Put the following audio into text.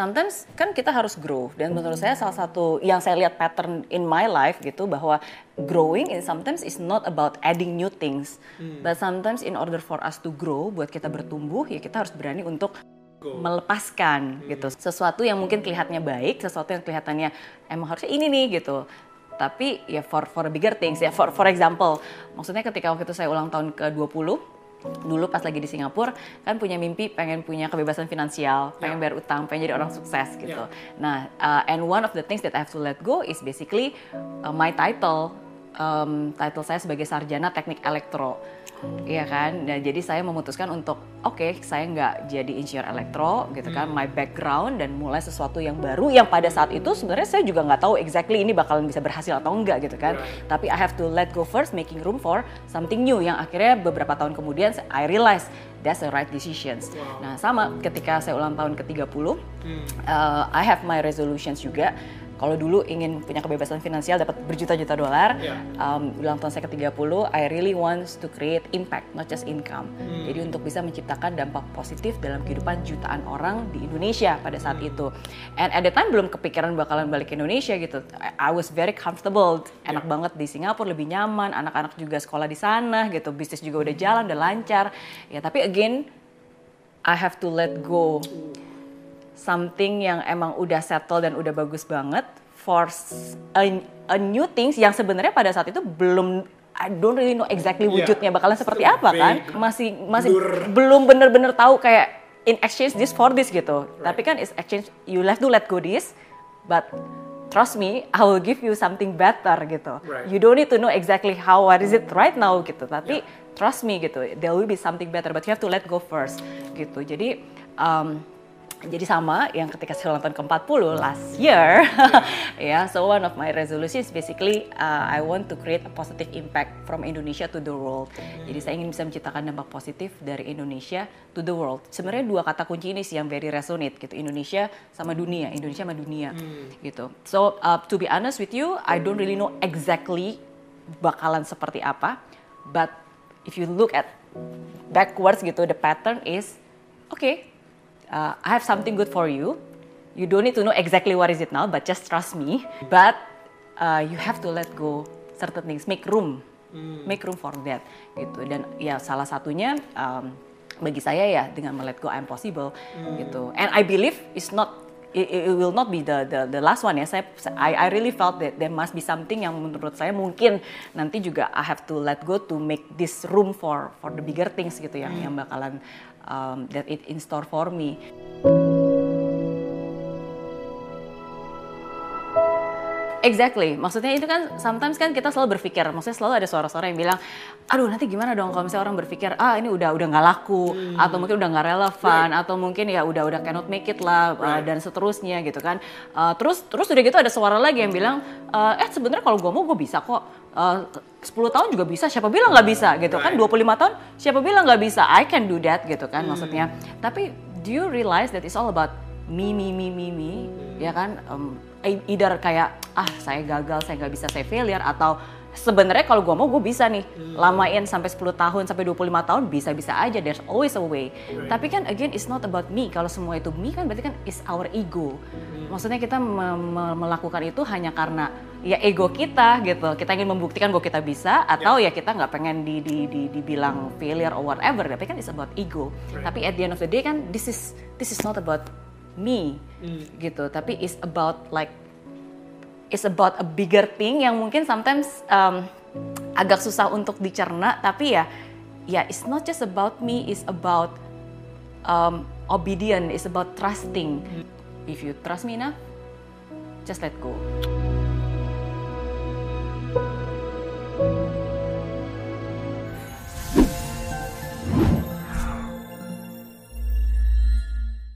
Sometimes kan kita harus grow. Dan menurut saya salah satu yang saya lihat pattern in my life gitu bahwa growing is sometimes is not about adding new things, hmm. but sometimes in order for us to grow, buat kita bertumbuh ya kita harus berani untuk melepaskan gitu. Sesuatu yang mungkin kelihatannya baik sesuatu yang kelihatannya emang harusnya ini nih gitu. Tapi ya for for bigger things. Ya for for example maksudnya ketika waktu itu saya ulang tahun ke 20 dulu pas lagi di Singapura kan punya mimpi pengen punya kebebasan finansial, pengen yeah. bayar utang, pengen jadi orang sukses gitu. Yeah. Nah, uh, and one of the things that I have to let go is basically uh, my title. Um, title saya sebagai sarjana teknik elektro Iya kan, nah, jadi saya memutuskan untuk oke okay, saya nggak jadi insinyur elektro gitu kan, hmm. my background dan mulai sesuatu yang baru yang pada saat itu sebenarnya saya juga nggak tahu exactly ini bakalan bisa berhasil atau enggak gitu kan. Right. Tapi I have to let go first, making room for something new yang akhirnya beberapa tahun kemudian I realize that's the right decisions. Wow. Nah sama ketika saya ulang tahun ke 30, hmm. uh, I have my resolutions juga kalau dulu ingin punya kebebasan finansial dapat berjuta-juta dolar, yeah. um, ulang tahun saya ke-30, I really wants to create impact, not just income. Hmm. Jadi untuk bisa menciptakan dampak positif dalam kehidupan jutaan orang di Indonesia pada saat hmm. itu. And at the time belum kepikiran bakalan balik ke Indonesia gitu. I, I was very comfortable, enak yeah. banget di Singapura, lebih nyaman, anak-anak juga sekolah di sana gitu, bisnis juga udah jalan, udah lancar. Ya tapi again, I have to let go something yang emang udah settle dan udah bagus banget for a, a new things yang sebenarnya pada saat itu belum I don't really know exactly iya. wujudnya yeah. bakalan seperti apa kan masih masih Blur. belum bener-bener tahu kayak in exchange this for this gitu right. tapi kan is exchange you have to let go this but trust me I will give you something better gitu right. you don't need to know exactly how what is it right now gitu tapi yeah. trust me gitu there will be something better but you have to let go first gitu jadi um, jadi sama yang ketika saya ulang tahun ke-40 last year. Ya yeah, so one of my resolutions basically uh, I want to create a positive impact from Indonesia to the world. Jadi saya ingin bisa menciptakan dampak positif dari Indonesia to the world. Sebenarnya dua kata kunci ini sih yang very resonate gitu Indonesia sama dunia Indonesia sama dunia hmm. gitu. So uh, to be honest with you I don't really know exactly bakalan seperti apa but if you look at backwards gitu the pattern is okay uh, I have something good for you. You don't need to know exactly what is it now, but just trust me. But uh, you have to let go certain things, make room, hmm. make room for that, gitu. Dan ya salah satunya um, bagi saya ya dengan let go I'm possible, hmm. gitu. And I believe it's not it, it will not be the the the last one ya. Saya I I really felt that there must be something yang menurut saya mungkin nanti juga I have to let go to make this room for for the bigger things gitu yang hmm. yang bakalan um, that it in store for me. Exactly, maksudnya itu kan sometimes kan kita selalu berpikir, maksudnya selalu ada suara-suara yang bilang, aduh nanti gimana dong kalau misalnya orang berpikir, ah ini udah udah nggak laku, hmm. atau mungkin udah nggak relevan, right. atau mungkin ya udah udah cannot make it lah, right. uh, dan seterusnya gitu kan. Uh, terus terus udah gitu ada suara lagi yang bilang, uh, eh sebenarnya kalau gue mau gue bisa kok, uh, 10 tahun juga bisa, siapa bilang nggak bisa gitu kan? 25 tahun, siapa bilang nggak bisa? I can do that gitu kan hmm. maksudnya. Tapi do you realize that it's all about me me me me me, hmm. ya kan? Um, either kayak ah saya gagal, saya nggak bisa, saya failure atau sebenarnya kalau gue mau gue bisa nih hmm. lamain sampai 10 tahun sampai 25 tahun bisa-bisa aja there's always a way. Right. Tapi kan again it's not about me. Kalau semua itu me kan berarti kan is our ego. Hmm. Maksudnya kita me me melakukan itu hanya karena ya ego kita gitu. Kita ingin membuktikan bahwa kita bisa atau yeah. ya kita nggak pengen di, di, di, dibilang failure or whatever. Tapi kan it's about ego. Right. Tapi at the end of the day kan this is this is not about me mm. gitu tapi it's about like it's about a bigger thing yang mungkin sometimes um, agak susah untuk dicerna tapi ya ya it's not just about me it's about um, obedient it's about trusting mm. if you trust me enough just let go